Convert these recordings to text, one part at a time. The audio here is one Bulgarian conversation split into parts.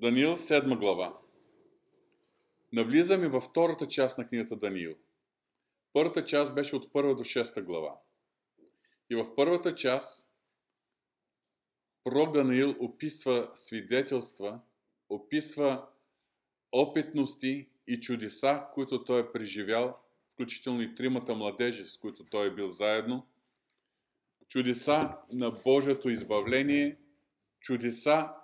Даниил, 7 глава. Навлизаме във втората част на книгата Даниил. Първата част беше от 1 до 6 глава. И в първата част пророк Даниил описва свидетелства, описва опитности и чудеса, които той е преживял, включително и тримата младежи, с които той е бил заедно. Чудеса на Божието избавление, чудеса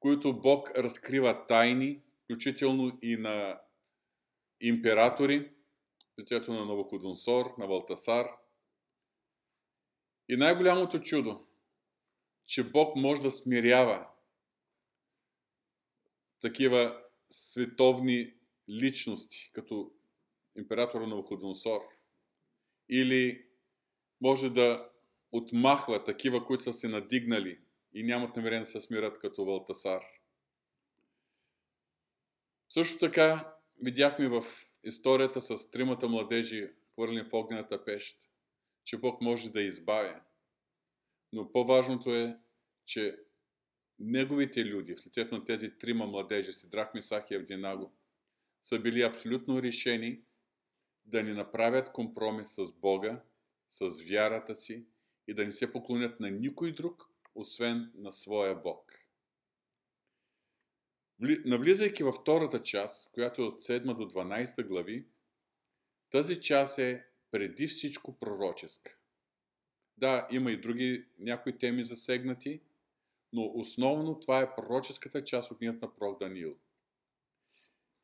които Бог разкрива тайни, включително и на императори, лицето на Новоходонсор, на Валтасар. И най-голямото чудо, че Бог може да смирява такива световни личности, като императора на Новоходонсор, или може да отмахва такива, които са се надигнали и нямат намерение да се смират като Валтасар. Също така видяхме в историята с тримата младежи, хвърлени в огнената пещ, че Бог може да избавя. Но по-важното е, че неговите люди, в лицето на тези трима младежи, Сидрах, Мисах и Евдинаго, са били абсолютно решени да ни направят компромис с Бога, с вярата си и да не се поклонят на никой друг, освен на своя Бог. Навлизайки във втората част, която е от 7 до 12 глави, тази част е преди всичко пророческа. Да, има и други някои теми засегнати, но основно това е пророческата част от книгата на пророк Даниил.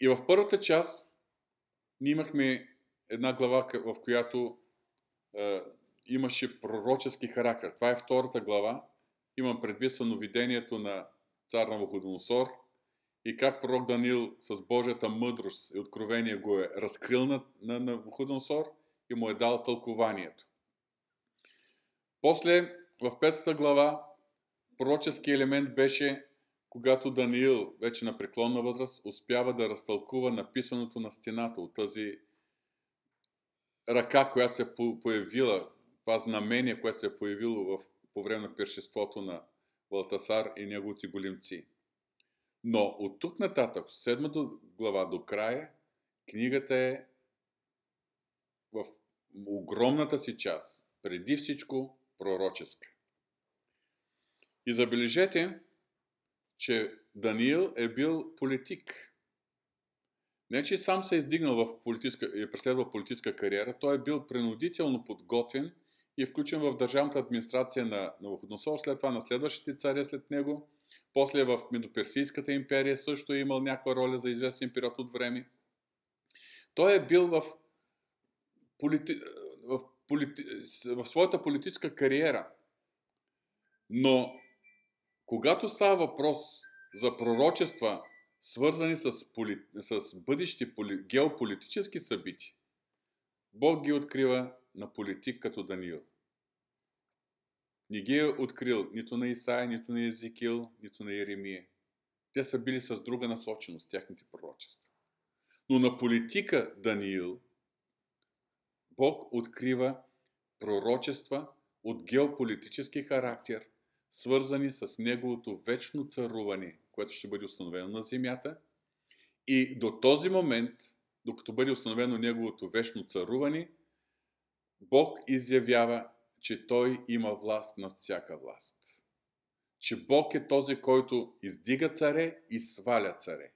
И в първата част ние имахме една глава, в която е, имаше пророчески характер. Това е втората глава, Имам предвид съновидението на цар Навуходоносор и как пророк Данил с Божията мъдрост и откровение го е разкрил на, на Навуходоносор и му е дал тълкованието. После, в петата глава, пророчески елемент беше когато Даниил, вече на преклонна възраст, успява да разтълкува написаното на стената от тази ръка, която се появила, това знамение, което се е появило в по време на пиршеството на Валтасар и неговите големци. Но от тук нататък, седмата глава до края, книгата е в огромната си част, преди всичко пророческа. И забележете, че Даниил е бил политик. Не, че сам се е издигнал в политическа, е преследвал политическа кариера, той е бил принудително подготвен – и е включен в държавната администрация на Новоходносор, след това на следващите цари след него. После в Медоперсийската империя също е имал някаква роля за известен период от време. Той е бил в, полити... в, полити... в своята политическа кариера. Но когато става въпрос за пророчества, свързани с, поли... с бъдещи поли... геополитически събития, Бог ги открива на политик като Даниил. Не ги е открил нито на Исаия, нито на Езекил, нито на Еремия. Те са били с друга насоченост, тяхните пророчества. Но на политика Даниил Бог открива пророчества от геополитически характер, свързани с неговото вечно царуване, което ще бъде установено на земята. И до този момент, докато бъде установено неговото вечно царуване, Бог изявява, че Той има власт над всяка власт. Че Бог е този, който издига царе и сваля царе.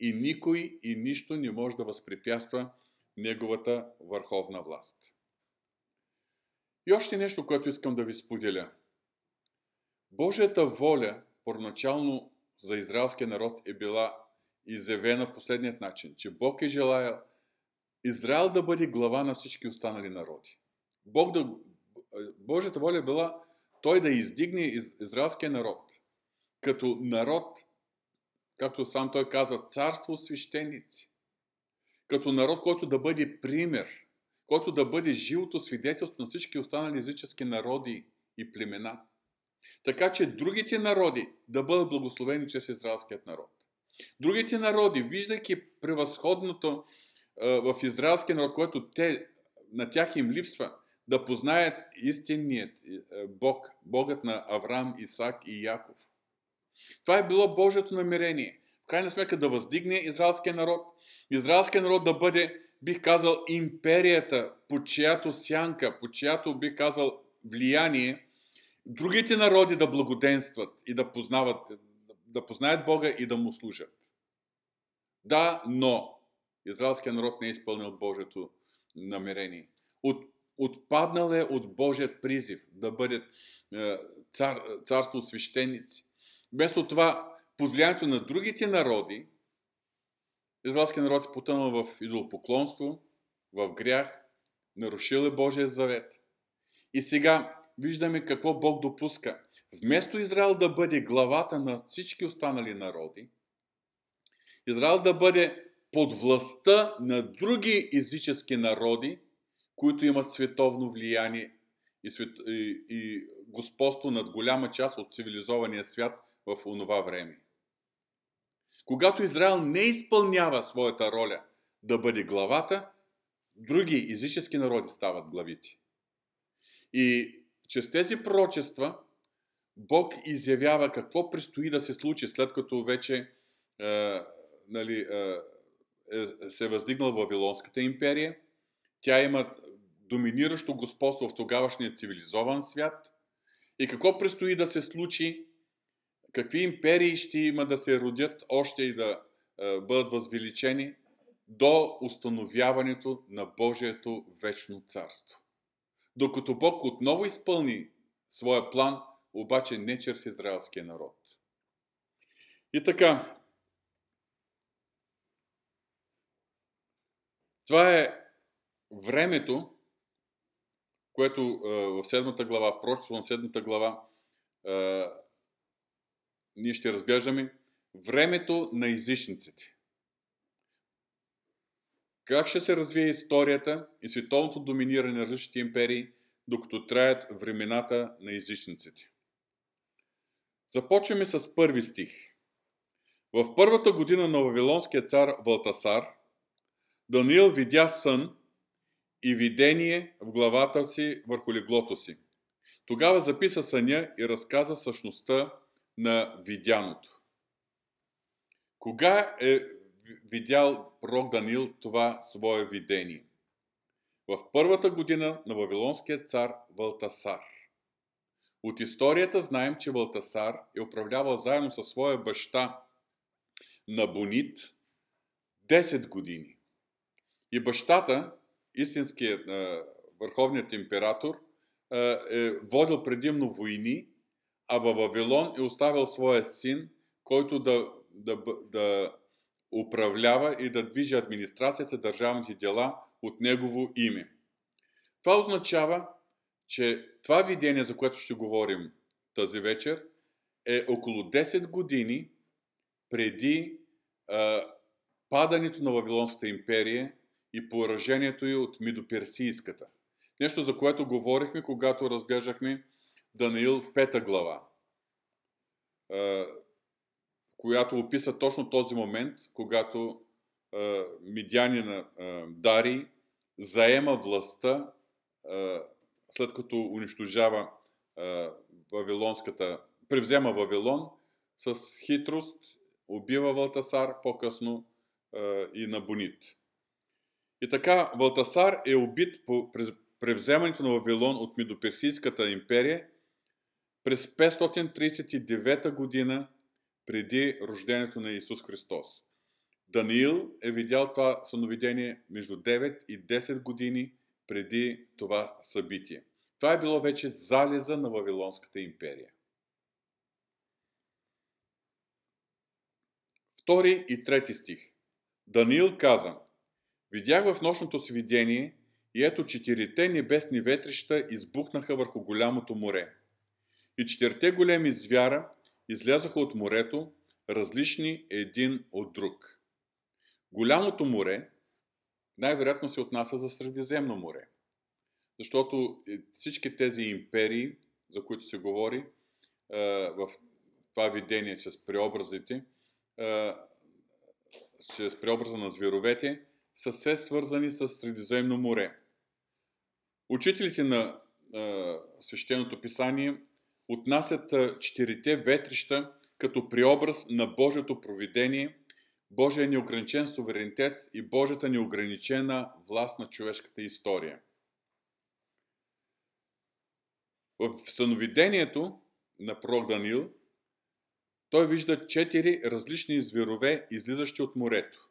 И никой и нищо не може да възпрепятства Неговата върховна власт. И още нещо, което искам да ви споделя. Божията воля, първоначално за израелския народ е била изявена последният начин, че Бог е желаял Израел да бъде глава на всички останали народи. Бог да, Божията воля е била той да издигне израелския народ като народ, както сам той казва, царство свещеници. Като народ, който да бъде пример, който да бъде живото свидетелство на всички останали езически народи и племена. Така че другите народи да бъдат благословени чрез израелският народ. Другите народи, виждайки превъзходното в израелския народ, което те, на тях им липсва, да познаят истинният Бог, Богът на Авраам, Исак и Яков. Това е било Божието намерение. В крайна сметка да въздигне израелския народ, израелския народ да бъде, бих казал, империята, по чиято сянка, по чиято, бих казал, влияние, другите народи да благоденстват и да познават, да познаят Бога и да му служат. Да, но израелският народ не е изпълнил Божието намерение. От, отпаднал е от Божият призив да бъде цар, царство свещеници. Вместо това, под влиянието на другите народи, израелският народ е потънал в идолопоклонство, в грях, нарушил е Божия завет. И сега виждаме какво Бог допуска. Вместо Израел да бъде главата на всички останали народи, Израел да бъде под властта на други езически народи, които имат световно влияние и, свет... и, и господство над голяма част от цивилизования свят в онова време. Когато Израел не изпълнява своята роля да бъде главата, други езически народи стават главите. И чрез тези пророчества Бог изявява какво предстои да се случи, след като вече е, нали, е, се е въздигнала Вавилонската империя. Тя има доминиращо господство в тогавашния цивилизован свят. И какво предстои да се случи? Какви империи ще има да се родят още и да е, бъдат възвеличени до установяването на Божието вечно царство. Докато Бог отново изпълни своя план, обаче не чрез израелския народ. И така, това е времето, което в седмата глава, в прочество на седмата глава, ние ще разглеждаме времето на излишниците. Как ще се развие историята и световното доминиране на различните империи, докато траят времената на излишниците? Започваме с първи стих. В първата година на Вавилонския цар Валтасар, Даниил видя сън и видение в главата си върху леглото си. Тогава записа съня и разказа същността на видяното. Кога е видял пророк Данил това свое видение? В първата година на Вавилонския цар Валтасар. От историята знаем, че Валтасар е управлявал заедно със своя баща Набонит 10 години. И бащата истинският върховният император е водил предимно войни, а във Вавилон е оставил своя син, който да, да, да управлява и да движи администрацията, държавните дела от негово име. Това означава, че това видение, за което ще говорим тази вечер, е около 10 години преди а, падането на Вавилонската империя и поражението й от Мидоперсийската. Нещо, за което говорихме, когато разглеждахме Даниил 5 глава, която описа точно този момент, когато медянина Дари заема властта, след като унищожава Вавилонската, превзема Вавилон с хитрост, убива Валтасар, по-късно и на Бонит. И така, Валтасар е убит по превземането на Вавилон от Медоперсийската империя през 539 година преди рождението на Исус Христос. Даниил е видял това съновидение между 9 и 10 години преди това събитие. Това е било вече залеза на Вавилонската империя. Втори и трети стих. Даниил каза, Видях в нощното си видение и ето четирите небесни ветрища избухнаха върху голямото море. И четирите големи звяра излязоха от морето, различни един от друг. Голямото море най-вероятно се отнася за Средиземно море. Защото всички тези империи, за които се говори в това видение чрез преобразите, чрез преобраза на зверовете, са се свързани с Средиземно море. Учителите на а, свещеното писание отнасят четирите ветрища като преобраз на Божието провидение, Божия неограничен суверенитет и Божията неограничена власт на човешката история. В съновидението на пророк Данил, той вижда четири различни зверове, излизащи от морето.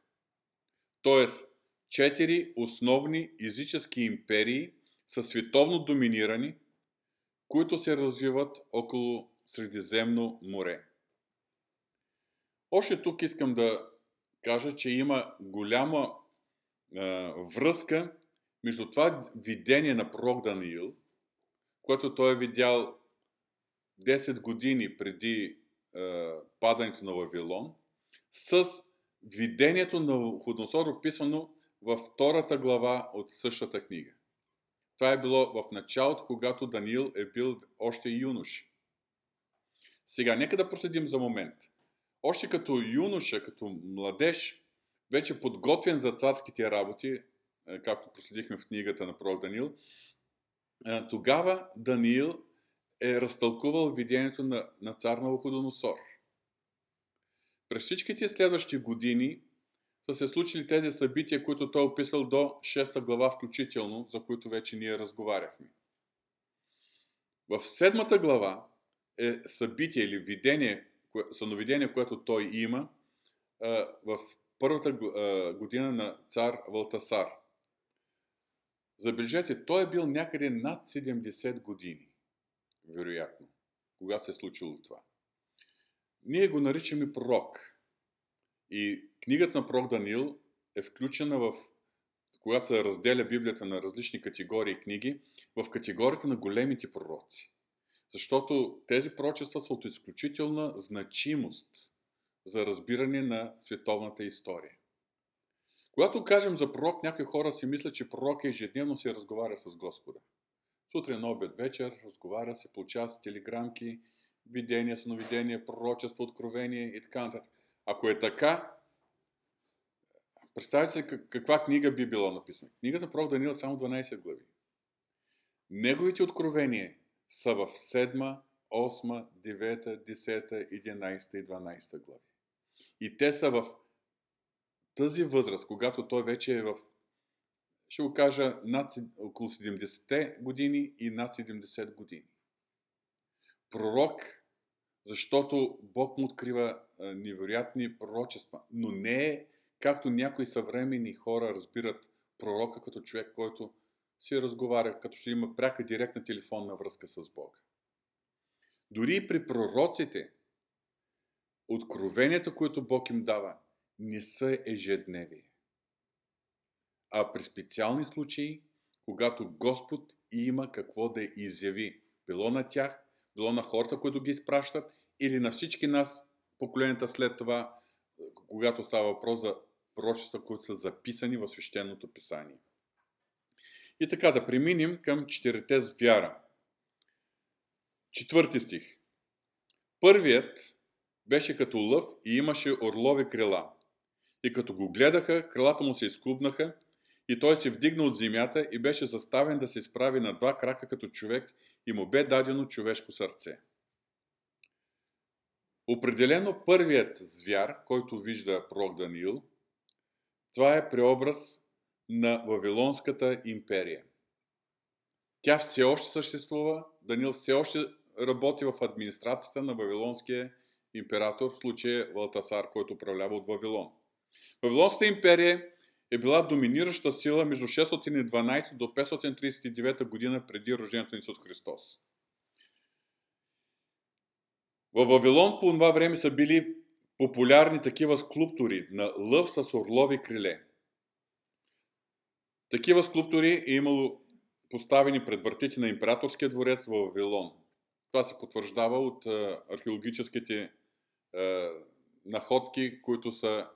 Тоест, четири основни езически империи са световно доминирани, които се развиват около Средиземно море. Още тук искам да кажа, че има голяма е, връзка между това видение на пророк Даниил, което той е видял 10 години преди е, падането на Вавилон, с видението на Ходносор, описано във втората глава от същата книга. Това е било в началото, когато Даниил е бил още юнош. Сега, нека да проследим за момент. Още като юноша, като младеж, вече подготвен за царските работи, е, както проследихме в книгата на пророк Даниил, е, тогава Даниил е разтълкувал видението на, на цар Навуходоносор. През всичките следващи години са се случили тези събития, които той е описал до 6 глава включително, за които вече ние разговаряхме. В седмата глава е събитие или видение, съновидение, което той има в първата година на цар Валтасар. Забележете, той е бил някъде над 70 години, вероятно, когато се е случило това. Ние го наричаме пророк. И книгата на пророк Даниил е включена в, когато се разделя Библията на различни категории книги, в категорията на големите пророци. Защото тези пророчества са от изключителна значимост за разбиране на световната история. Когато кажем за пророк, някои хора си мислят, че пророк ежедневно се разговаря с Господа. Сутрин, обед, вечер, разговаря се, получава се телеграмки, видения, съновидения, пророчество, откровение и така нататък. Ако е така, представете се каква книга би била написана. Книгата Пророк Даниил само 12 глави. Неговите откровения са в 7, 8, 9, 10, 11 и 12 глави. И те са в тази възраст, когато той вече е в, ще го кажа, над, около 70 години и над 70 години. Пророк, защото Бог му открива невероятни пророчества, но не е както някои съвремени хора разбират пророка като човек, който си разговаря, като ще има пряка директна телефонна връзка с Бога. Дори и при пророците, откровенията, които Бог им дава, не са ежедневие. А при специални случаи, когато Господ има какво да изяви, било на тях, било на хората, които ги изпращат, или на всички нас, поколенията след това, когато става въпрос за пророчества, които са записани в свещеното писание. И така да преминем към четирите с вяра. Четвърти стих. Първият беше като лъв и имаше орлови крила. И като го гледаха, крилата му се изклубнаха и той се вдигна от земята и беше заставен да се изправи на два крака като човек и му бе дадено човешко сърце. Определено първият звяр, който вижда пророк Даниил, това е преобраз на Вавилонската империя. Тя все още съществува, Данил все още работи в администрацията на Вавилонския император, в случая Валтасар, който управлява от Вавилон. Вавилонската империя е била доминираща сила между 612 до 539 година преди рождението на Исус Христос. В Вавилон по това време са били популярни такива скулптури на лъв с орлови криле. Такива скулптури е имало поставени пред вратите на императорския дворец в Вавилон. Това се потвърждава от археологическите находки, които са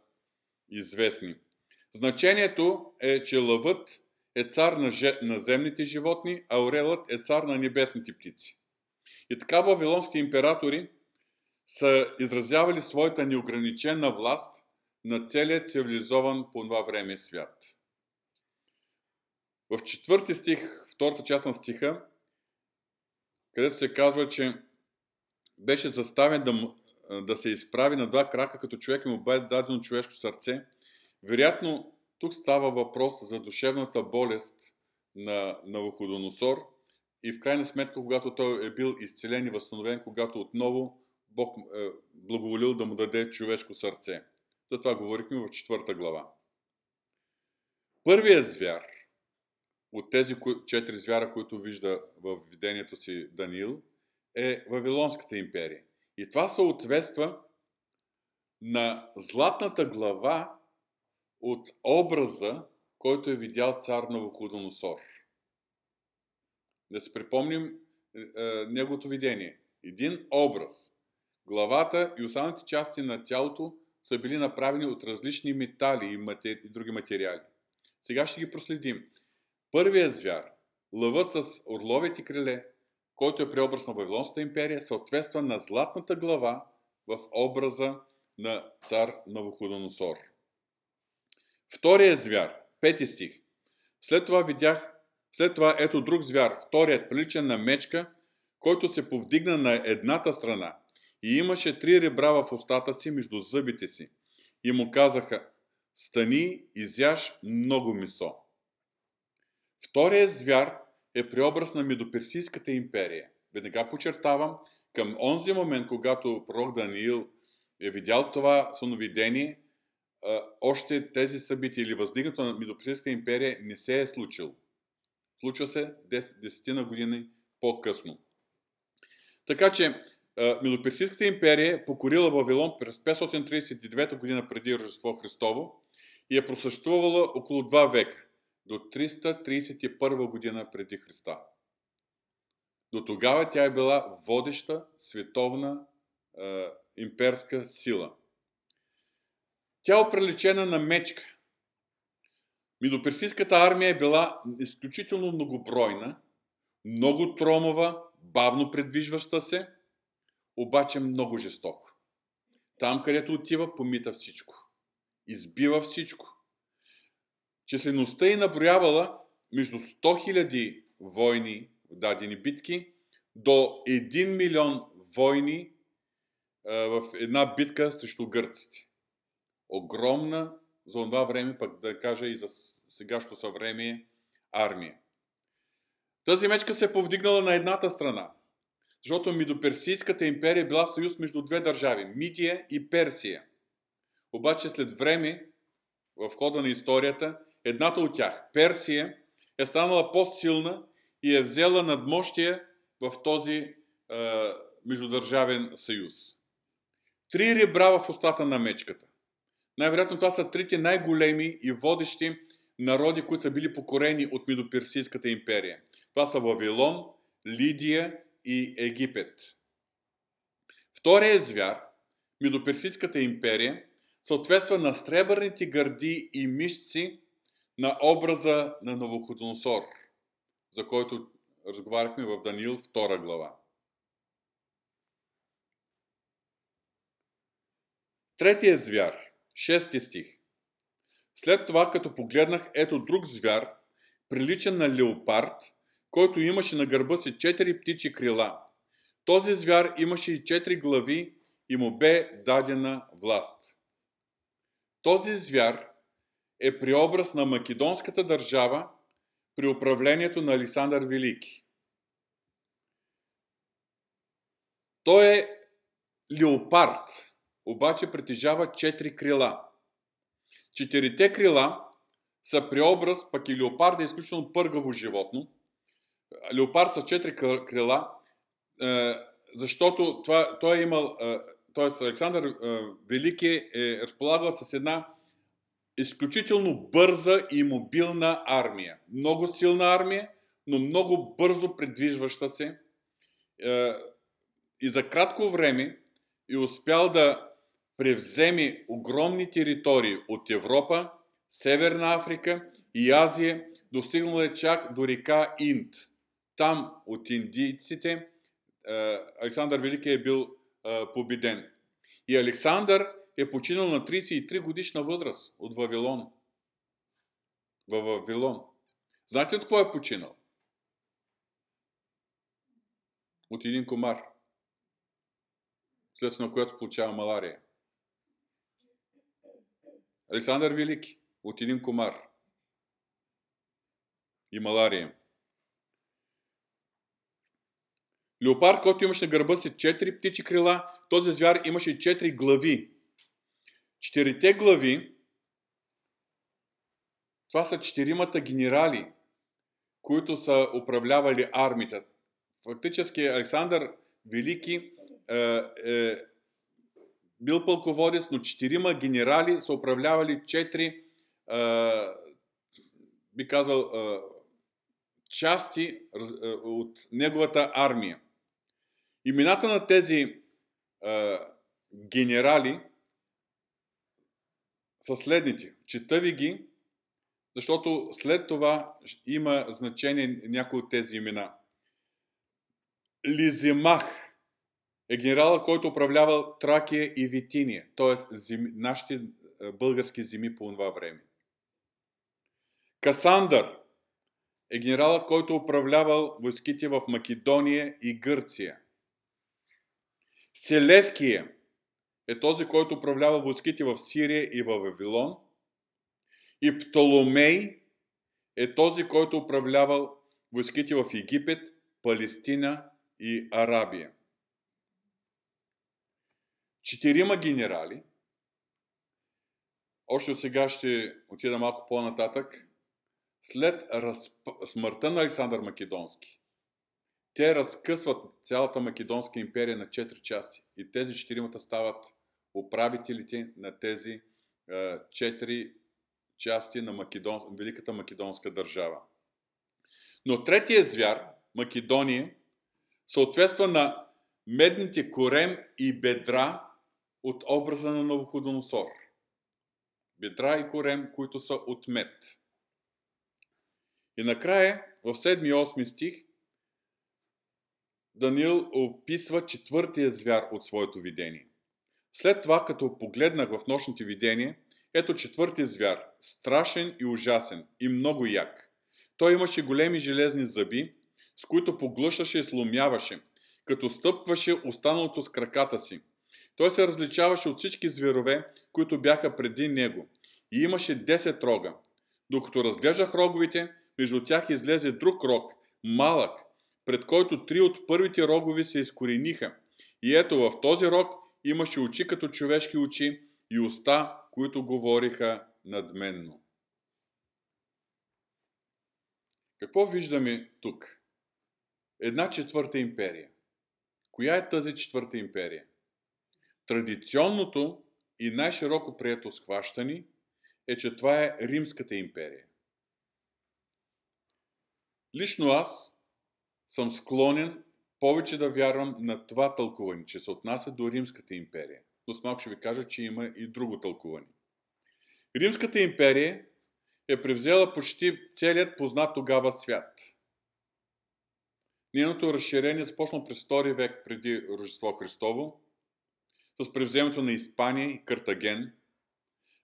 известни. Значението е, че лъвът е цар на, же, на земните животни, а орелът е цар на небесните птици. И така вавилонски императори са изразявали своята неограничена власт на целият цивилизован по това време свят. В четвърти стих, втората част на стиха, където се казва, че беше заставен да, да се изправи на два крака като човек му бъде дадено човешко сърце. Вероятно, тук става въпрос за душевната болест на Навуходоносор и в крайна сметка, когато той е бил изцелен и възстановен, когато отново Бог е благоволил да му даде човешко сърце. За това говорихме в четвърта глава. Първият звяр от тези четири звяра, които вижда в видението си Даниил, е Вавилонската империя. И това съответства на златната глава от образа, който е видял цар Навуходоносор. Да се припомним е, е, неговото видение. Един образ. Главата и останалите части на тялото са били направени от различни метали и, матери... и други материали. Сега ще ги проследим. Първият звяр, лъвът с орловите криле, който е преобраз на Вавилонската империя, съответства на златната глава в образа на цар Навуходоносор. Вторият звяр, пети стих. След това видях, след това ето друг звяр, вторият приличен на мечка, който се повдигна на едната страна и имаше три ребра в устата си между зъбите си. И му казаха, стани, изяж много месо. Вторият звяр е преобраз на Медоперсийската империя. Веднага подчертавам, към онзи момент, когато пророк Даниил е видял това съновидение, още тези събития или въздигнато на Медоперсийската империя не се е случило. Случва се 10 на години по-късно. Така че Медоперсийската империя е покорила Вавилон през 539 година преди Рождество Христово и е просъществувала около 2 века до 331 година преди Христа. До тогава тя е била водеща световна е, имперска сила. Тя е оприличена на мечка. Мидоперсийската армия е била изключително многобройна, много тромова, бавно предвижваща се, обаче много жестоко. Там, където отива, помита всичко. Избива всичко. Числеността й наброявала между 100 000 войни в дадени битки до 1 милион войни в една битка срещу гърците. Огромна за това време, пък да кажа и за сегашното съвремие, армия. Тази мечка се е повдигнала на едната страна, защото Мидоперсийската империя била съюз между две държави – Мидия и Персия. Обаче след време, в хода на историята, Едната от тях, Персия, е станала по-силна и е взела надмощие в този е, междудържавен съюз. Три ребра в устата на мечката. Най-вероятно това са трите най-големи и водещи народи, които са били покорени от Медоперсийската империя. Това са Вавилон, Лидия и Египет. Вторият звяр, Медоперсийската империя, съответства на стребърните гърди и мишци на образа на Новоходоносор, за който разговаряхме в Даниил 2 глава. Третия звяр, 6 стих. След това, като погледнах, ето друг звяр, приличен на леопард, който имаше на гърба си четири птичи крила. Този звяр имаше и четири глави и му бе дадена власт. Този звяр е преобраз на македонската държава при управлението на Александър Велики. Той е леопард, обаче притежава четири крила. Четирите крила са преобраз, пък и леопард е изключително пъргаво животно. Леопард с четири крила, е, защото това, той е имал, т.е. Александър е, Велики е разполагал с една изключително бърза и мобилна армия. Много силна армия, но много бързо предвижваща се. Е, и за кратко време е успял да превземе огромни територии от Европа, Северна Африка и Азия, достигнал е чак до река Инд. Там от индийците е, Александър Велики е бил е, победен. И Александър е починал на 33 годишна възраст от Вавилон. Във Вавилон. Знаете от какво е починал? От един комар. следствие на което получава малария. Александър Велики от един комар и малария. Леопард, който имаше на гърба си четири птичи крила, този звяр имаше четири глави. Четирите глави, това са четиримата генерали, които са управлявали армията. Фактически Александър Велики е, е бил пълководец, но четирима генерали са управлявали четири, би казал, части от неговата армия. Имената на тези генерали са следните. Чета ви ги, защото след това има значение някои от тези имена. Лизимах е генерала, който управлявал Тракия и Витиния, т.е. нашите български земи по това време. Касандър е генералът, който управлявал войските в Македония и Гърция. Селевкия е този, който управлява войските в Сирия и в Вавилон. И Птоломей е този, който управлявал войските в Египет, Палестина и Арабия. Четирима генерали, още от сега ще отида малко по-нататък, след разп... смъртта на Александър Македонски, те разкъсват цялата Македонска империя на четири части. И тези четиримата стават управителите на тези четири части на Македон... Великата македонска държава. Но третия звяр, Македония, съответства на медните корем и бедра от образа на Новоходоносор. Бедра и корем, които са от мед. И накрая, в 7 и 8 стих, Даниил описва четвъртия звяр от своето видение. След това, като погледнах в нощните видение, ето четвъртия звяр, страшен и ужасен и много як. Той имаше големи железни зъби, с които поглъщаше и сломяваше, като стъпваше останалото с краката си. Той се различаваше от всички зверове, които бяха преди него и имаше 10 рога. Докато разглеждах роговите, между тях излезе друг рог, малък, пред който три от първите рогови се изкорениха. И ето в този рог имаше очи като човешки очи и уста, които говориха надменно. Какво виждаме тук? Една четвърта империя. Коя е тази четвърта империя? Традиционното и най-широко прието схващане е, че това е Римската империя. Лично аз съм склонен повече да вярвам на това тълкуване, че се отнася до Римската империя. Но с малко ще ви кажа, че има и друго тълкуване. Римската империя е превзела почти целият познат тогава свят. Нейното разширение започна през 2 век преди Рождество Христово, с превземането на Испания и Картаген.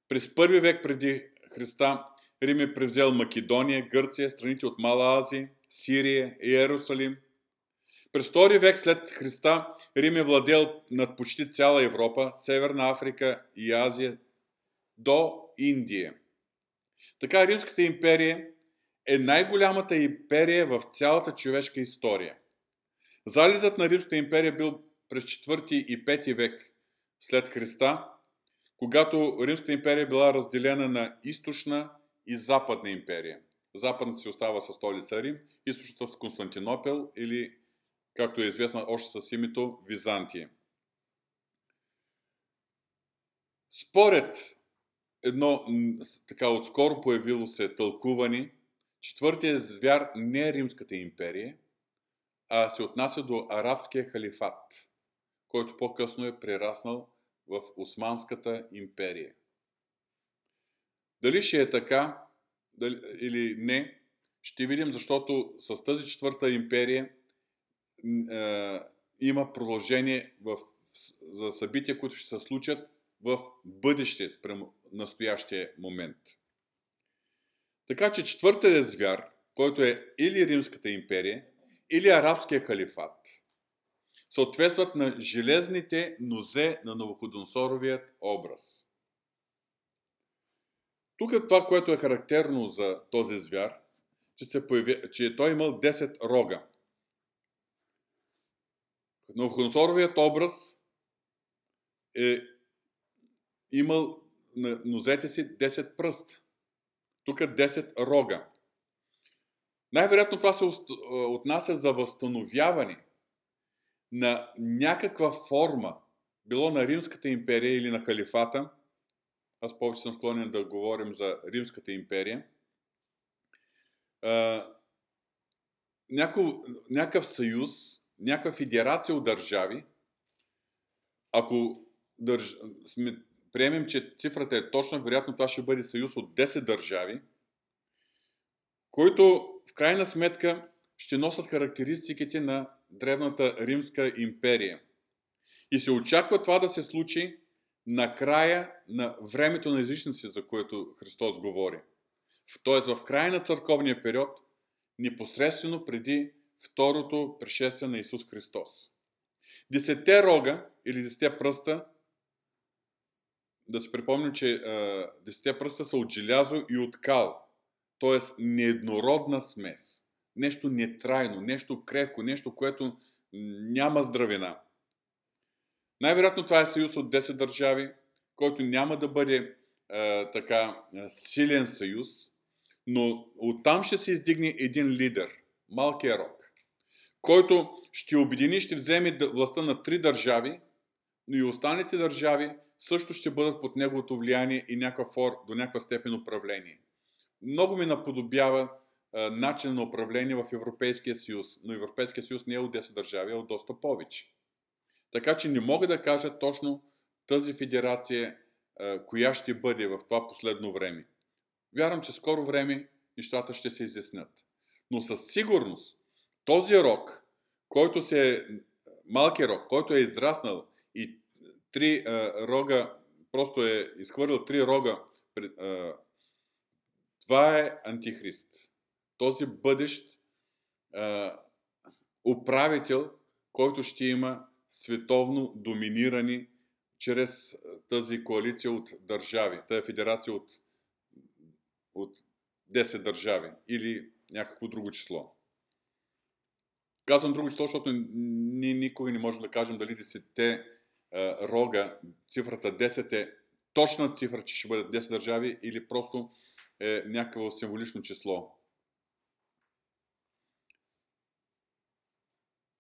През първи век преди Христа Рим е превзел Македония, Гърция, страните от Мала Азия, Сирия и Иерусалим. През втори век след Христа Рим е владел над почти цяла Европа, Северна Африка и Азия до Индия. Така Римската империя е най-голямата империя в цялата човешка история. Зализът на Римската империя бил през 4 и 5 век след Христа, когато Римската империя била разделена на източна и западна империя. Западната си остава със столица Рим, източната с Константинопел или, както е известно още с името, Византия. Според едно така отскоро появило се тълкуване, четвъртия звяр не е Римската империя, а се отнася до арабския халифат, който по-късно е прераснал в Османската империя. Дали ще е така дали, или не, ще видим, защото с тази четвърта империя е, има продължение в, за събития, които ще се случат в бъдеще спрямо настоящия момент. Така че четвъртият звяр, който е или Римската империя, или Арабския халифат, съответстват на железните нозе на Новоходонсоровият образ. Тук това, което е характерно за този звяр, че, се появи, че той имал 10 рога. Новоходонсоровият образ е имал на нозете си 10 пръста. Тук 10 рога. Най-вероятно това се отнася за възстановяване на някаква форма, било на Римската империя или на халифата. Аз повече съм склонен да говорим за Римската империя. някакъв съюз, някаква федерация от държави, ако държ... сме приемем, че цифрата е точна, вероятно това ще бъде съюз от 10 държави, които в крайна сметка ще носят характеристиките на древната Римска империя. И се очаква това да се случи на края на времето на езичници, за което Христос говори. Т.е. в края на църковния период, непосредствено преди второто пришествие на Исус Христос. Десетте рога или десетте пръста да се припомним, че десетте пръста са от желязо и от кал, т.е. нееднородна смес. Нещо нетрайно, нещо крехко, нещо, което няма здравина. Най-вероятно това е съюз от 10 държави, който няма да бъде а, така силен съюз, но оттам ще се издигне един лидер, малкия рок, който ще обедини, ще вземе властта на три държави, но и останалите държави също ще бъдат под неговото влияние и някаква фор, до някаква степен управление. Много ми наподобява начин на управление в Европейския съюз, но Европейския съюз не е от 10 държави, а от доста повече. Така че не мога да кажа точно тази федерация, а, коя ще бъде в това последно време. Вярвам, че скоро време нещата ще се изяснят. Но със сигурност този рок, който се е, малки рок, който е израснал и три а, рога, просто е изхвърлил три рога. А, това е антихрист. Този бъдещ а, управител, който ще има световно доминирани чрез тази коалиция от държави, тази федерация от, от 10 държави или някакво друго число. Казвам друго число, защото ние никога не можем да кажем дали 10 рога, цифрата 10 е точна цифра, че ще бъдат 10 държави или просто е някакво символично число.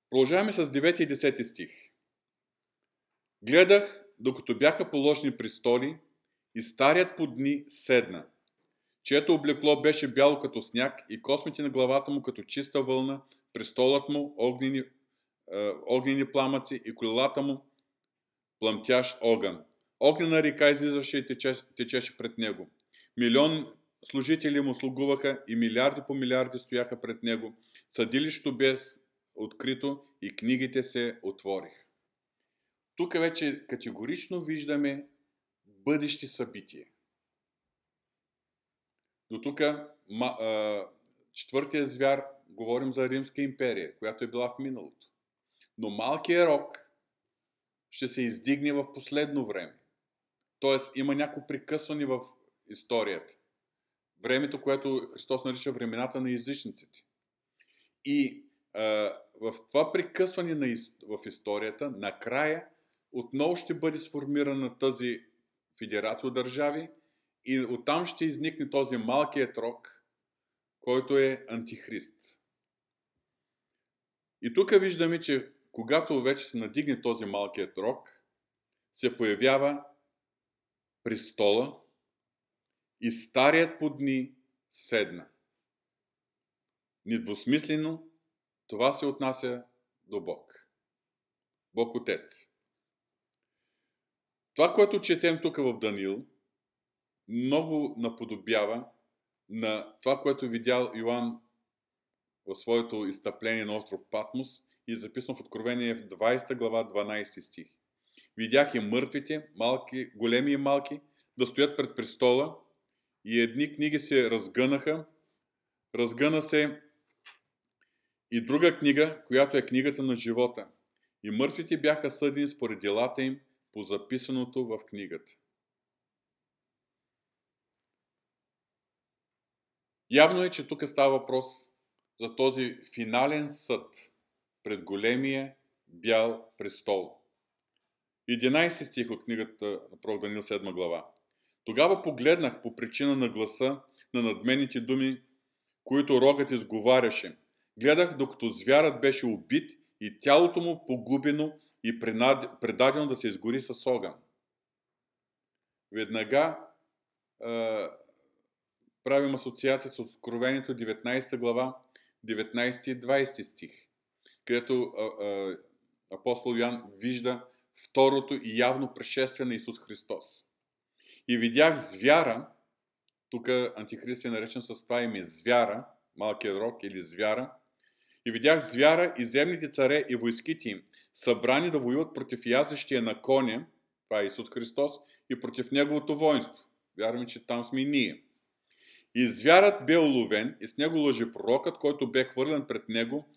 Продължаваме с 9 и 10 стих. Гледах, докато бяха положени престоли, и старият по дни седна, чието облекло беше бяло като сняг и космите на главата му като чиста вълна, престолът му огнени, е, огнени пламъци и колелата му пламтящ огън. Огнена река излизаше и течеше, течеше пред него. Милион служители му слугуваха и милиарди по милиарди стояха пред него. Съдилището бе открито и книгите се отвориха. Тук вече категорично виждаме бъдещи събития. До тук четвъртия звяр говорим за Римска империя, която е била в миналото. Но малкият рок ще се издигне в последно време. Тоест има някакво прекъсване в историята. Времето, което Христос нарича времената на езичниците. И в това прекъсване на, в историята, накрая отново ще бъде сформирана тази федерация от държави и оттам ще изникне този малкият рок, който е антихрист. И тук виждаме, че когато вече се надигне този малкият рок, се появява престола и старият по дни седна. Недвусмислено това се отнася до Бог. Бог Отец. Това, което четем тук в Данил, много наподобява на това, което видял Йоанн в своето изтъпление на остров Патмос и е записано в Откровение в 20 глава 12 стих. Видях и мъртвите, малки, големи и малки, да стоят пред престола и едни книги се разгънаха. Разгъна се и друга книга, която е книгата на живота. и мъртвите бяха съдени според делата им по записаното в книгата. Явно е, че тук става въпрос за този финален съд пред големия бял престол. 11 стих от книгата на пророк Данил 7 глава. Тогава погледнах по причина на гласа на надменните думи, които рогът изговаряше. Гледах, докато звярат беше убит и тялото му погубено и предадено да се изгори с огън. Веднага е, правим асоциация с Откровението 19 глава, 19 и 20 стих, където е, е, апостол Йоан вижда второто и явно пришествие на Исус Христос. И видях звяра, тук Антихрист е наречен с това име звяра, малкият рок или звяра, и видях звяра и земните царе и войските им, събрани да воюват против язещия на коня, това е Исус Христос, и против неговото воинство. Вярваме, че там сме и ние. И звярат бе уловен, и с него лъжи пророкът, който бе хвърлен пред него,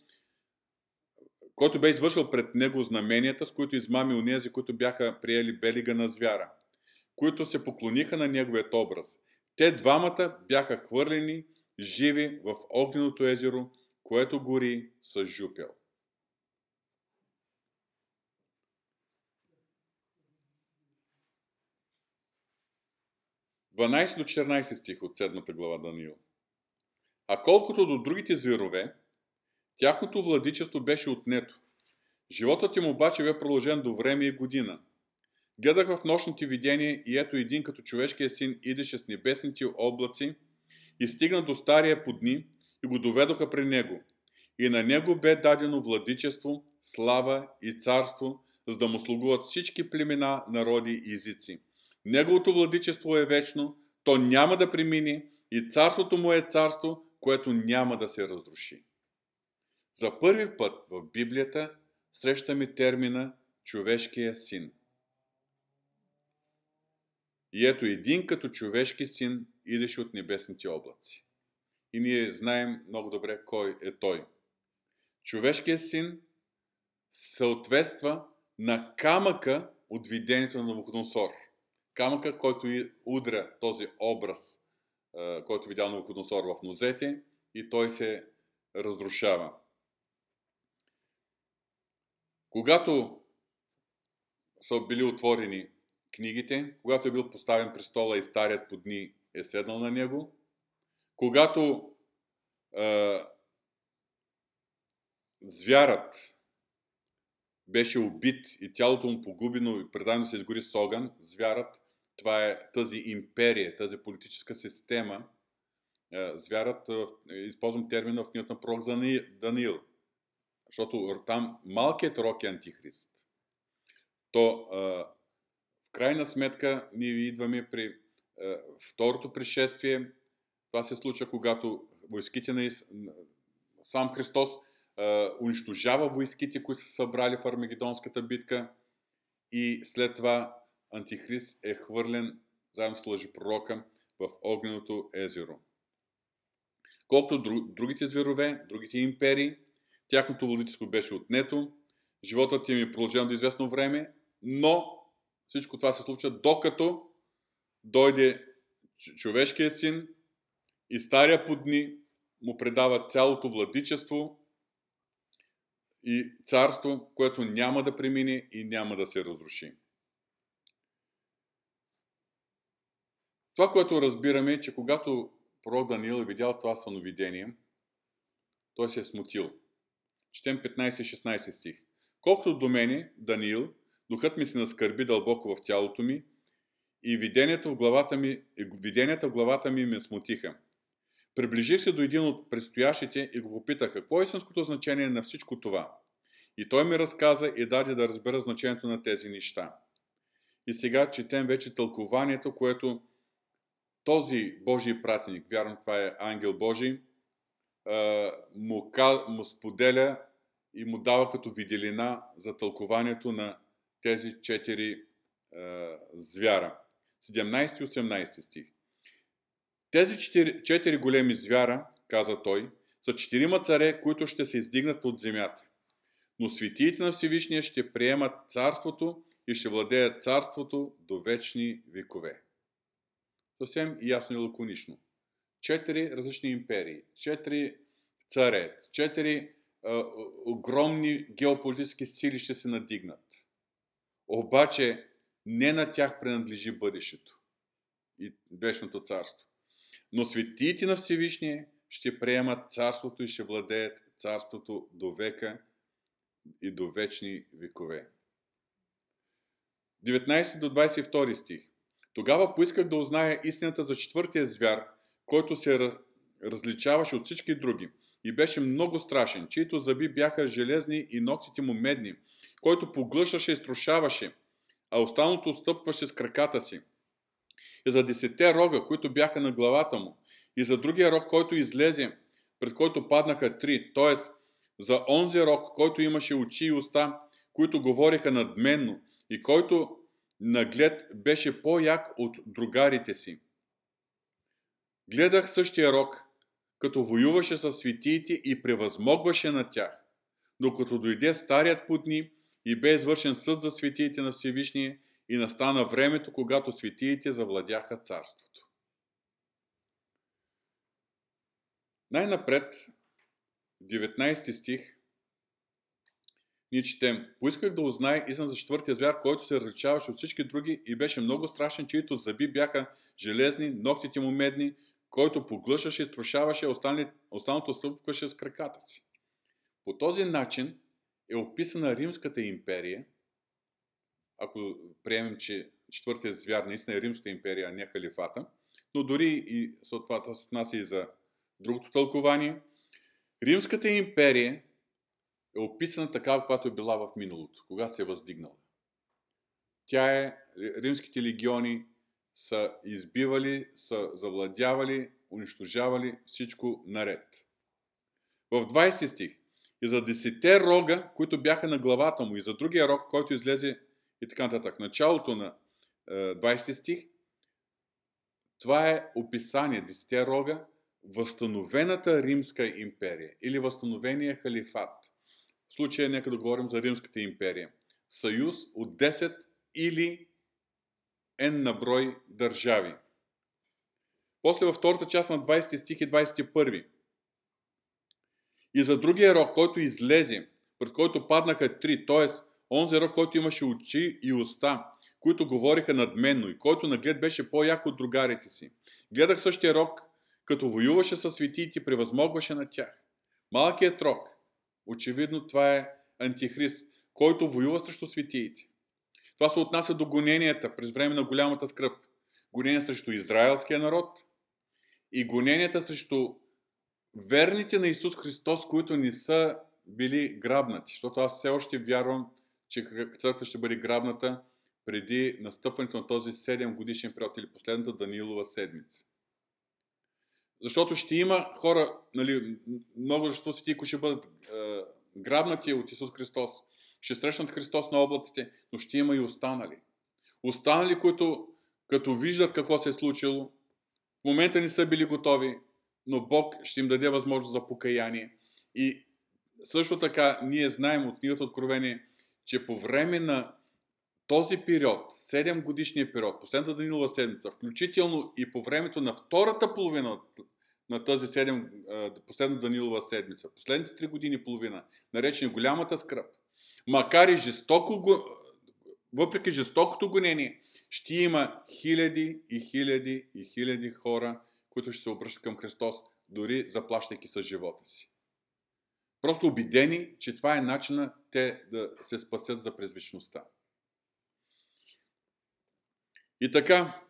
който бе извършил пред него знаменията, с които измами унези, които бяха приели белига на звяра, които се поклониха на неговият образ. Те двамата бяха хвърлени живи в огненото езеро, което гори с жупел. до 14 стих от 7 глава Даниил. А колкото до другите зверове, тяхното владичество беше отнето. Животът им обаче бе продължен до време и година. Гледах в нощните видения и ето един като човешкия син идеше с небесните облаци и стигна до стария по дни и го доведоха при него. И на него бе дадено владичество, слава и царство, за да му слугуват всички племена, народи и езици. Неговото владичество е вечно, то няма да премине и царството му е царство, което няма да се разруши. За първи път в Библията срещаме термина човешкия син. И ето един като човешки син идеше от небесните облаци. И ние знаем много добре кой е той. Човешкият син съответства на камъка от видението на Навуходоносор. Камъка, който удря този образ, който видял Навуходоносор в нозете и той се разрушава. Когато са били отворени книгите, когато е бил поставен престола и старият по дни е седнал на него, когато е, звярат беше убит и тялото му погубено и предано се изгори с огън, звярат, това е тази империя, тази политическа система, е, звярат, е, използвам термина в книгата на пророк Даниил, защото там малкият рок е антихрист. То в крайна сметка ние идваме при второто пришествие. Това се случва, когато войските на сам Христос унищожава войските, които са събрали в Армагедонската битка и след това Антихрист е хвърлен заедно с лъжи пророка в огненото езеро. Колкото другите зверове, другите империи, Тяхното владичество беше отнето, животът им е продължен до известно време, но всичко това се случва докато дойде човешкия син и стария по дни му предава цялото владичество и царство, което няма да премине и няма да се разруши. Това, което разбираме е, че когато пророк Даниил е видял това съновидение, той се е смутил. Четем 15-16 стих. Колкото до мене, Даниил, духът ми се наскърби дълбоко в тялото ми и виденията в главата ми, виденията в главата ми ме смутиха. Приближих се до един от предстоящите и го попитах какво е истинското значение на всичко това. И той ми разказа и даде да разбера значението на тези неща. И сега четем вече тълкованието, което този Божий пратеник, вярвам това е ангел Божий, му, му споделя и му дава като виделина за тълкованието на тези четири звяра. 17 и 18 стих. Тези четири, четири големи звяра, каза той, са четирима царе, които ще се издигнат от земята. Но светиите на Всевишния ще приемат царството и ще владеят царството до вечни векове. Съвсем ясно и лаконично. Четири различни империи, четири царе, четири а, огромни геополитически сили ще се надигнат. Обаче не на тях принадлежи бъдещето и вечното царство. Но светиите на Всевишния ще приемат царството и ще владеят царството до века и до вечни векове. 19 до 22 стих. Тогава поисках да узная истината за четвъртия звяр, който се различаваше от всички други и беше много страшен, чието зъби бяха железни и ногтите му медни, който поглъщаше и струшаваше, а останалото отстъпваше с краката си. И за десете рога, които бяха на главата му, и за другия рог, който излезе, пред който паднаха три, т.е. за онзи рог, който имаше очи и уста, които говориха надменно и който наглед беше по-як от другарите си. Гледах същия рок, като воюваше с светиите и превъзмогваше на тях, докато дойде старият путни и бе извършен съд за светиите на Всевишния и настана времето, когато светиите завладяха царството. Най-напред, 19 стих, ние четем, поисках да узнае истина за четвъртия звяр, който се различаваше от всички други и беше много страшен, чието зъби бяха железни, ногтите му медни, който поглъшаше и струшаваше, останалото стъпваше с краката си. По този начин е описана Римската империя, ако приемем, че четвъртия звяр наистина е Римската империя, а не халифата, но дори и това се отнася и за другото тълкование. Римската империя е описана така, каквато е била в миналото, кога се е въздигнала. Тя е, римските легиони са избивали, са завладявали, унищожавали всичко наред. В 20 стих и за десете рога, които бяха на главата му, и за другия рог, който излезе и така нататък. Началото на 20 стих, това е описание, десете рога, възстановената Римска империя или възстановения халифат. В случая нека да говорим за Римската империя. Съюз от 10 или N на брой държави. После във втората част на 20 стих и 21. И за другия рок, който излезе, пред който паднаха три, т.е. онзи рок, който имаше очи и уста, които говориха надменно и който наглед беше по-як от другарите си. Гледах същия рок, като воюваше с светиите, превъзмогваше на тях. Малкият рок, очевидно това е антихрист, който воюва срещу светиите. Това се отнася до гоненията през време на голямата скръп. Гонения срещу израелския народ и гоненията срещу верните на Исус Христос, които не са били грабнати. Защото аз все още вярвам, че църква ще бъде грабната преди настъпването на този 7 годишен период или последната Данилова седмица. Защото ще има хора, нали, множество свети, които ще бъдат е, грабнати от Исус Христос, ще срещнат Христос на облаците, но ще има и останали. Останали, които като виждат какво се е случило, в момента не са били готови, но Бог ще им даде възможност за покаяние. И също така ние знаем от книгата Откровение, че по време на този период, 7 годишния период, последната Данилова седмица, включително и по времето на втората половина на тази 7, последната Данилова седмица, последните 3 години и половина, наречени голямата скръп, макар и жестоко, въпреки жестокото гонение, ще има хиляди и хиляди и хиляди хора, които ще се обръщат към Христос, дори заплащайки с живота си. Просто убедени, че това е начина те да се спасят за презвичността. И така,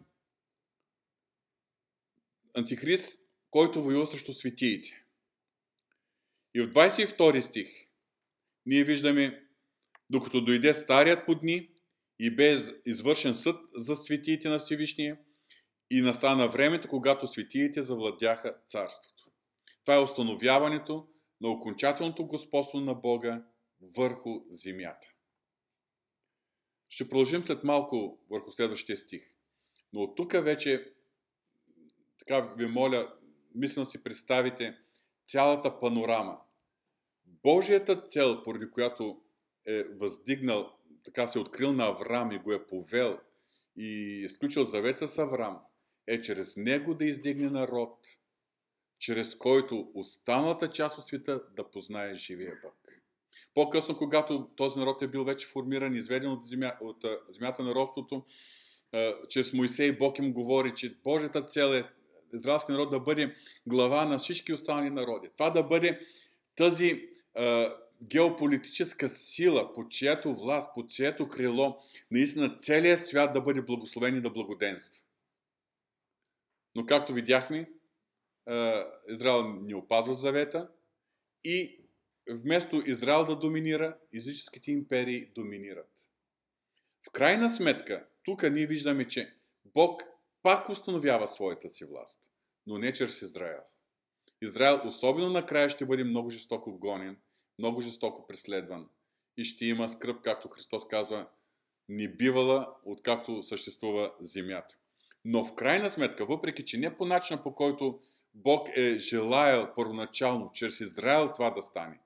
Антихрист, който воюва срещу светиите. И в 22 стих ние виждаме, докато дойде старият по дни и бе извършен съд за светиите на Всевишния, и настана времето, когато светиите завладяха царството. Това е установяването на окончателното господство на Бога върху земята. Ще продължим след малко върху следващия стих. Но от тук вече, така ви моля, мислено си представите цялата панорама. Божията цел, поради която е въздигнал, така се е открил на Авраам и го е повел и е сключил завет с Авраам, е чрез него да издигне народ, чрез който останалата част от света да познае живия Бог. По-късно, когато този народ е бил вече формиран, изведен от, земя, от земята на робството, чрез Моисей Бог им говори, че Божията цел е израелски народ да бъде глава на всички останали народи. Това да бъде тази геополитическа сила, по чието власт, по чието крило, наистина целият свят да бъде благословен и да благоденства. Но както видяхме, Израел не опазва завета и вместо Израел да доминира, езическите империи доминират. В крайна сметка, тук ние виждаме, че Бог пак установява своята си власт, но не чрез Израел. Израел особено накрая ще бъде много жестоко гонен, много жестоко преследван и ще има скръп, както Христос казва, не бивала, откакто съществува земята. Но в крайна сметка, въпреки че не по начина по който Бог е желаял първоначално, чрез Израел това да стане,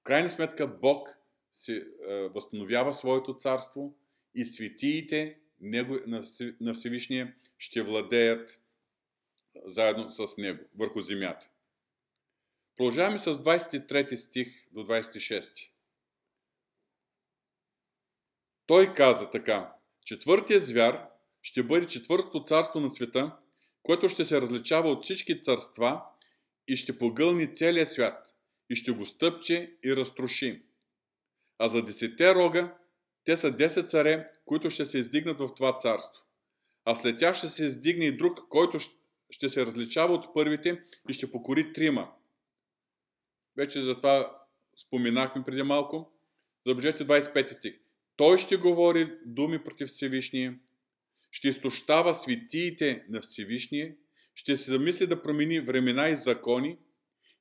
в крайна сметка Бог се е, възстановява своето царство и светиите него, на Всевишния ще владеят заедно с него върху земята. Продължаваме с 23 стих до 26. Той каза така, четвъртия звяр ще бъде четвъртото царство на света, което ще се различава от всички царства и ще погълни целия свят и ще го стъпче и разтроши. А за десете рога, те са 10 царе, които ще се издигнат в това царство. А след тях ще се издигне и друг, който ще се различава от първите и ще покори трима. Вече за това споменахме преди малко. Забележете 25 стих. Той ще говори думи против Всевишния, ще изтощава светиите на Всевишния, ще се замисли да промени времена и закони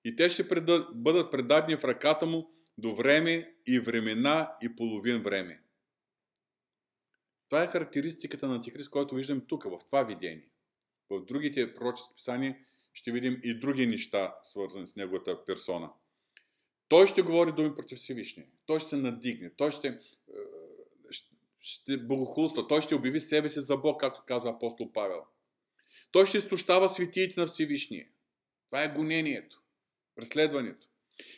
и те ще бъдат предадени в ръката му до време и времена и половин време. Това е характеристиката на Антихрист, който виждам тук, в това видение. В другите пророчески писания ще видим и други неща, свързани с неговата персона. Той ще говори думи против Всевишния. Той ще се надигне. Той ще, ще богохулства. Той ще обяви себе си за Бог, както каза апостол Павел. Той ще изтощава светиите на Всевишния. Това е гонението, преследването.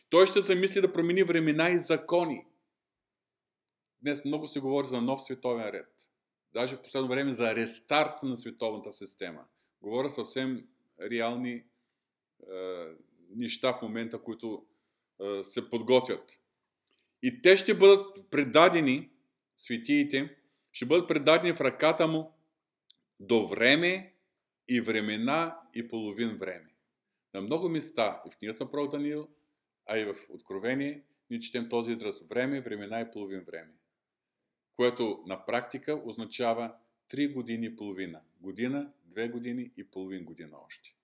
Той ще замисли да промени времена и закони. Днес много се говори за нов световен ред. Даже в последно време за рестарт на световната система. Говоря съвсем реални е, неща в момента, които е, се подготвят. И те ще бъдат предадени, светиите, ще бъдат предадени в ръката му до време и времена и половин време. На много места и в книгата на пророк Даниил, а и в Откровение, ние четем този израз време, времена и половин време което на практика означава 3 години и половина. Година, 2 години и половин година още.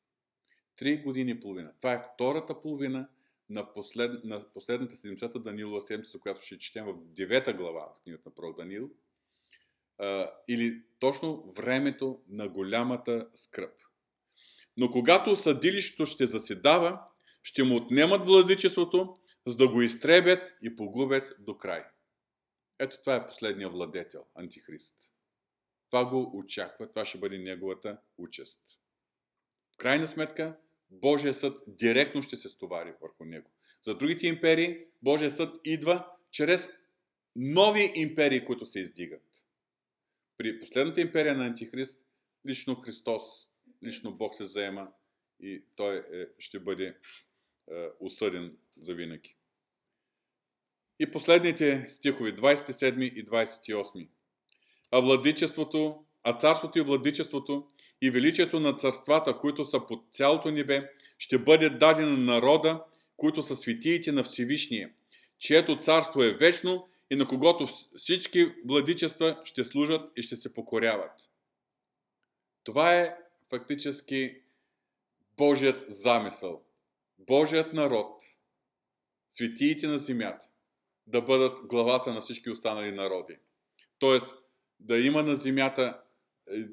3 години и половина. Това е втората половина на, послед, на последната 70-та Данилова седмица, която ще четем в 9 глава в книгата на пророк Данил. Или точно времето на голямата скръп. Но когато съдилището ще заседава, ще му отнемат владичеството, за да го изтребят и погубят до край. Ето това е последния владетел, антихрист. Това го очаква, това ще бъде неговата участ. В крайна сметка, Божия съд директно ще се стовари върху него. За другите империи, Божия съд идва чрез нови империи, които се издигат. При последната империя на Антихрист, лично Христос, лично Бог се заема и той е, ще бъде е, осъден за винаги. И последните стихови, 27 и 28. А владичеството, а царството и владичеството и величието на царствата, които са под цялото небе, ще бъде дадено на народа, които са светиите на Всевишния, чието царство е вечно и на когото всички владичества ще служат и ще се покоряват. Това е фактически Божият замисъл. Божият народ, светиите на земята, да бъдат главата на всички останали народи. Тоест, да има на земята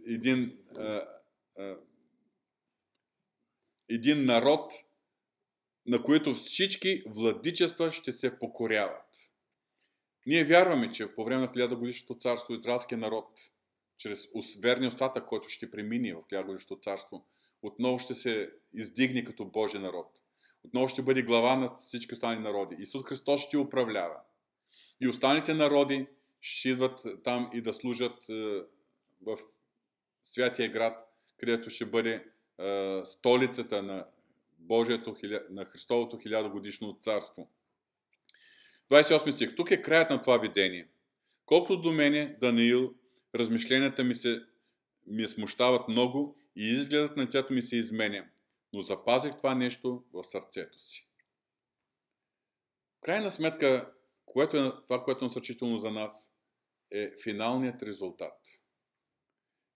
един, а, а, един народ, на които всички владичества ще се покоряват. Ние вярваме, че по време на хилядогодишното царство израелския народ, чрез верния остатък, който ще премине в хилядогодишното царство, отново ще се издигне като Божия народ. Отново ще бъде глава на всички останали народи. Исус Христос ще управлява. И останалите народи ще идват там и да служат е, в святия град, където ще бъде е, столицата на Божието, на Христовото хилядогодишно царство. 28 стих. Тук е краят на това видение. Колкото до мене, Даниил, размишленията ми се ми смущават много и изгледът на лицето ми се изменя, но запазих това нещо в сърцето си. Крайна сметка, което е, това, което е насърчително за нас, е финалният резултат.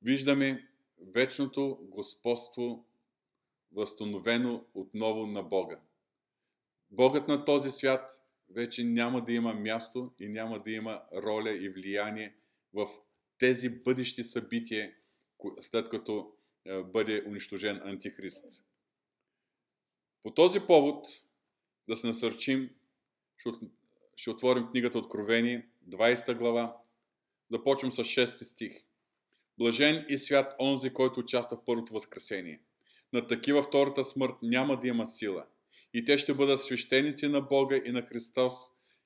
Виждаме вечното господство възстановено отново на Бога. Богът на този свят вече няма да има място и няма да има роля и влияние в тези бъдещи събития, след като е, бъде унищожен Антихрист. По този повод да се насърчим, ще отворим книгата Откровение, 20 глава, да почнем с 6 стих. Блажен и свят онзи, който участва в първото възкресение. На такива втората смърт няма да има сила. И те ще бъдат свещеници на Бога и на Христос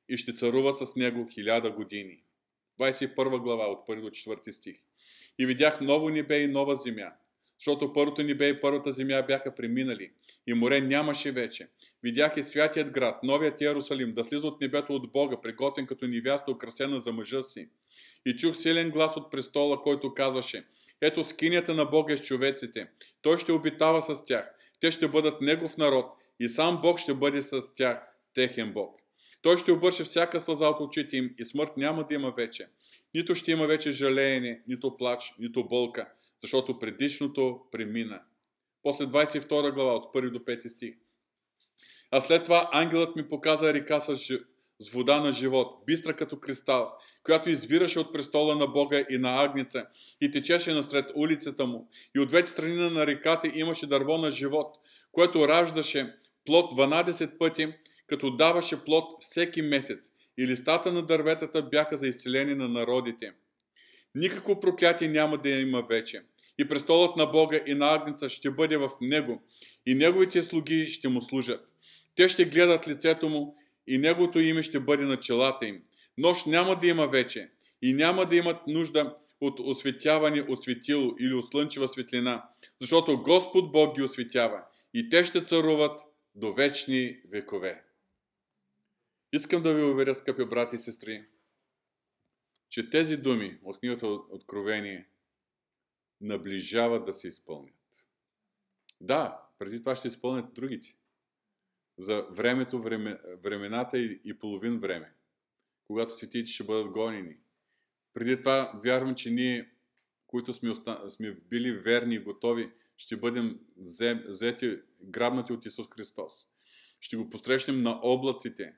и ще царуват с Него хиляда години. 21 глава от 1 до 4 стих. И видях ново небе и нова земя, защото първото небе и първата земя бяха преминали и море нямаше вече. Видях и святият град, новият Иерусалим, да слиза от небето от Бога, приготвен като невяста, украсена за мъжа си. И чух силен глас от престола, който казваше, ето скинята на Бога с човеците, той ще обитава с тях, те ще бъдат Негов народ и сам Бог ще бъде с тях, техен Бог. Той ще обърше всяка сълза от очите им и смърт няма да има вече. Нито ще има вече жалеене, нито плач, нито болка, защото предишното премина. После 22 глава от 1 до 5 стих. А след това ангелът ми показа река с, с вода на живот, бистра като кристал, която извираше от престола на Бога и на Агница и течеше насред улицата му. И от двете страни на реката имаше дърво на живот, което раждаше плод 12 пъти, като даваше плод всеки месец. И листата на дърветата бяха за изцеление на народите. Никакво проклятие няма да има вече. И престолът на Бога и на Агница ще бъде в него, и неговите слуги ще му служат. Те ще гледат лицето му, и неговото име ще бъде на челата им. Нощ няма да има вече, и няма да имат нужда от осветяване от светило или от слънчева светлина, защото Господ Бог ги осветява и те ще царуват до вечни векове. Искам да ви уверя, скъпи брати и сестри, че тези думи от книгата Откровение наближават да се изпълнят. Да, преди това ще изпълнят другите. За времето, време, времената и, и половин време, когато светите ще бъдат гонени. Преди това вярвам, че ние, които сме, оста... сме били верни и готови, ще бъдем взети, грабнати от Исус Христос. Ще го посрещнем на облаците.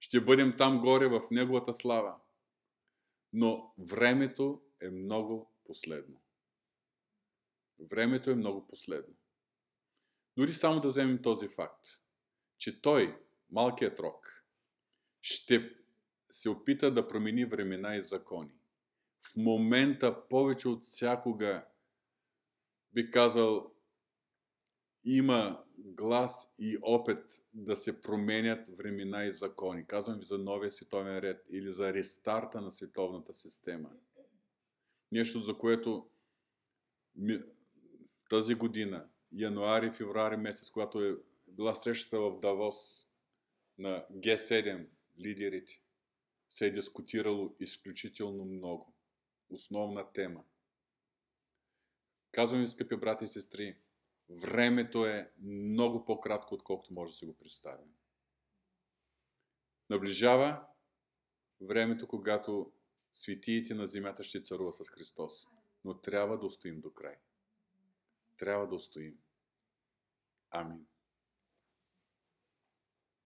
Ще бъдем там горе в Неговата слава. Но времето е много последно. Времето е много последно. Дори само да вземем този факт, че той, малкият рок, ще се опита да промени времена и закони. В момента повече от всякога би казал, има глас и опит да се променят времена и закони. Казвам ви за новия световен ред или за рестарта на световната система. Нещо, за което тази година, януари, февруари месец, когато е била срещата в Давос на Г7 лидерите, се е дискутирало изключително много. Основна тема. Казвам ви, скъпи брати и сестри, времето е много по-кратко, отколкото може да си го представим. Наближава времето, когато светиите на земята ще царуват с Христос. Но трябва да устоим до край. Трябва да устоим. Амин.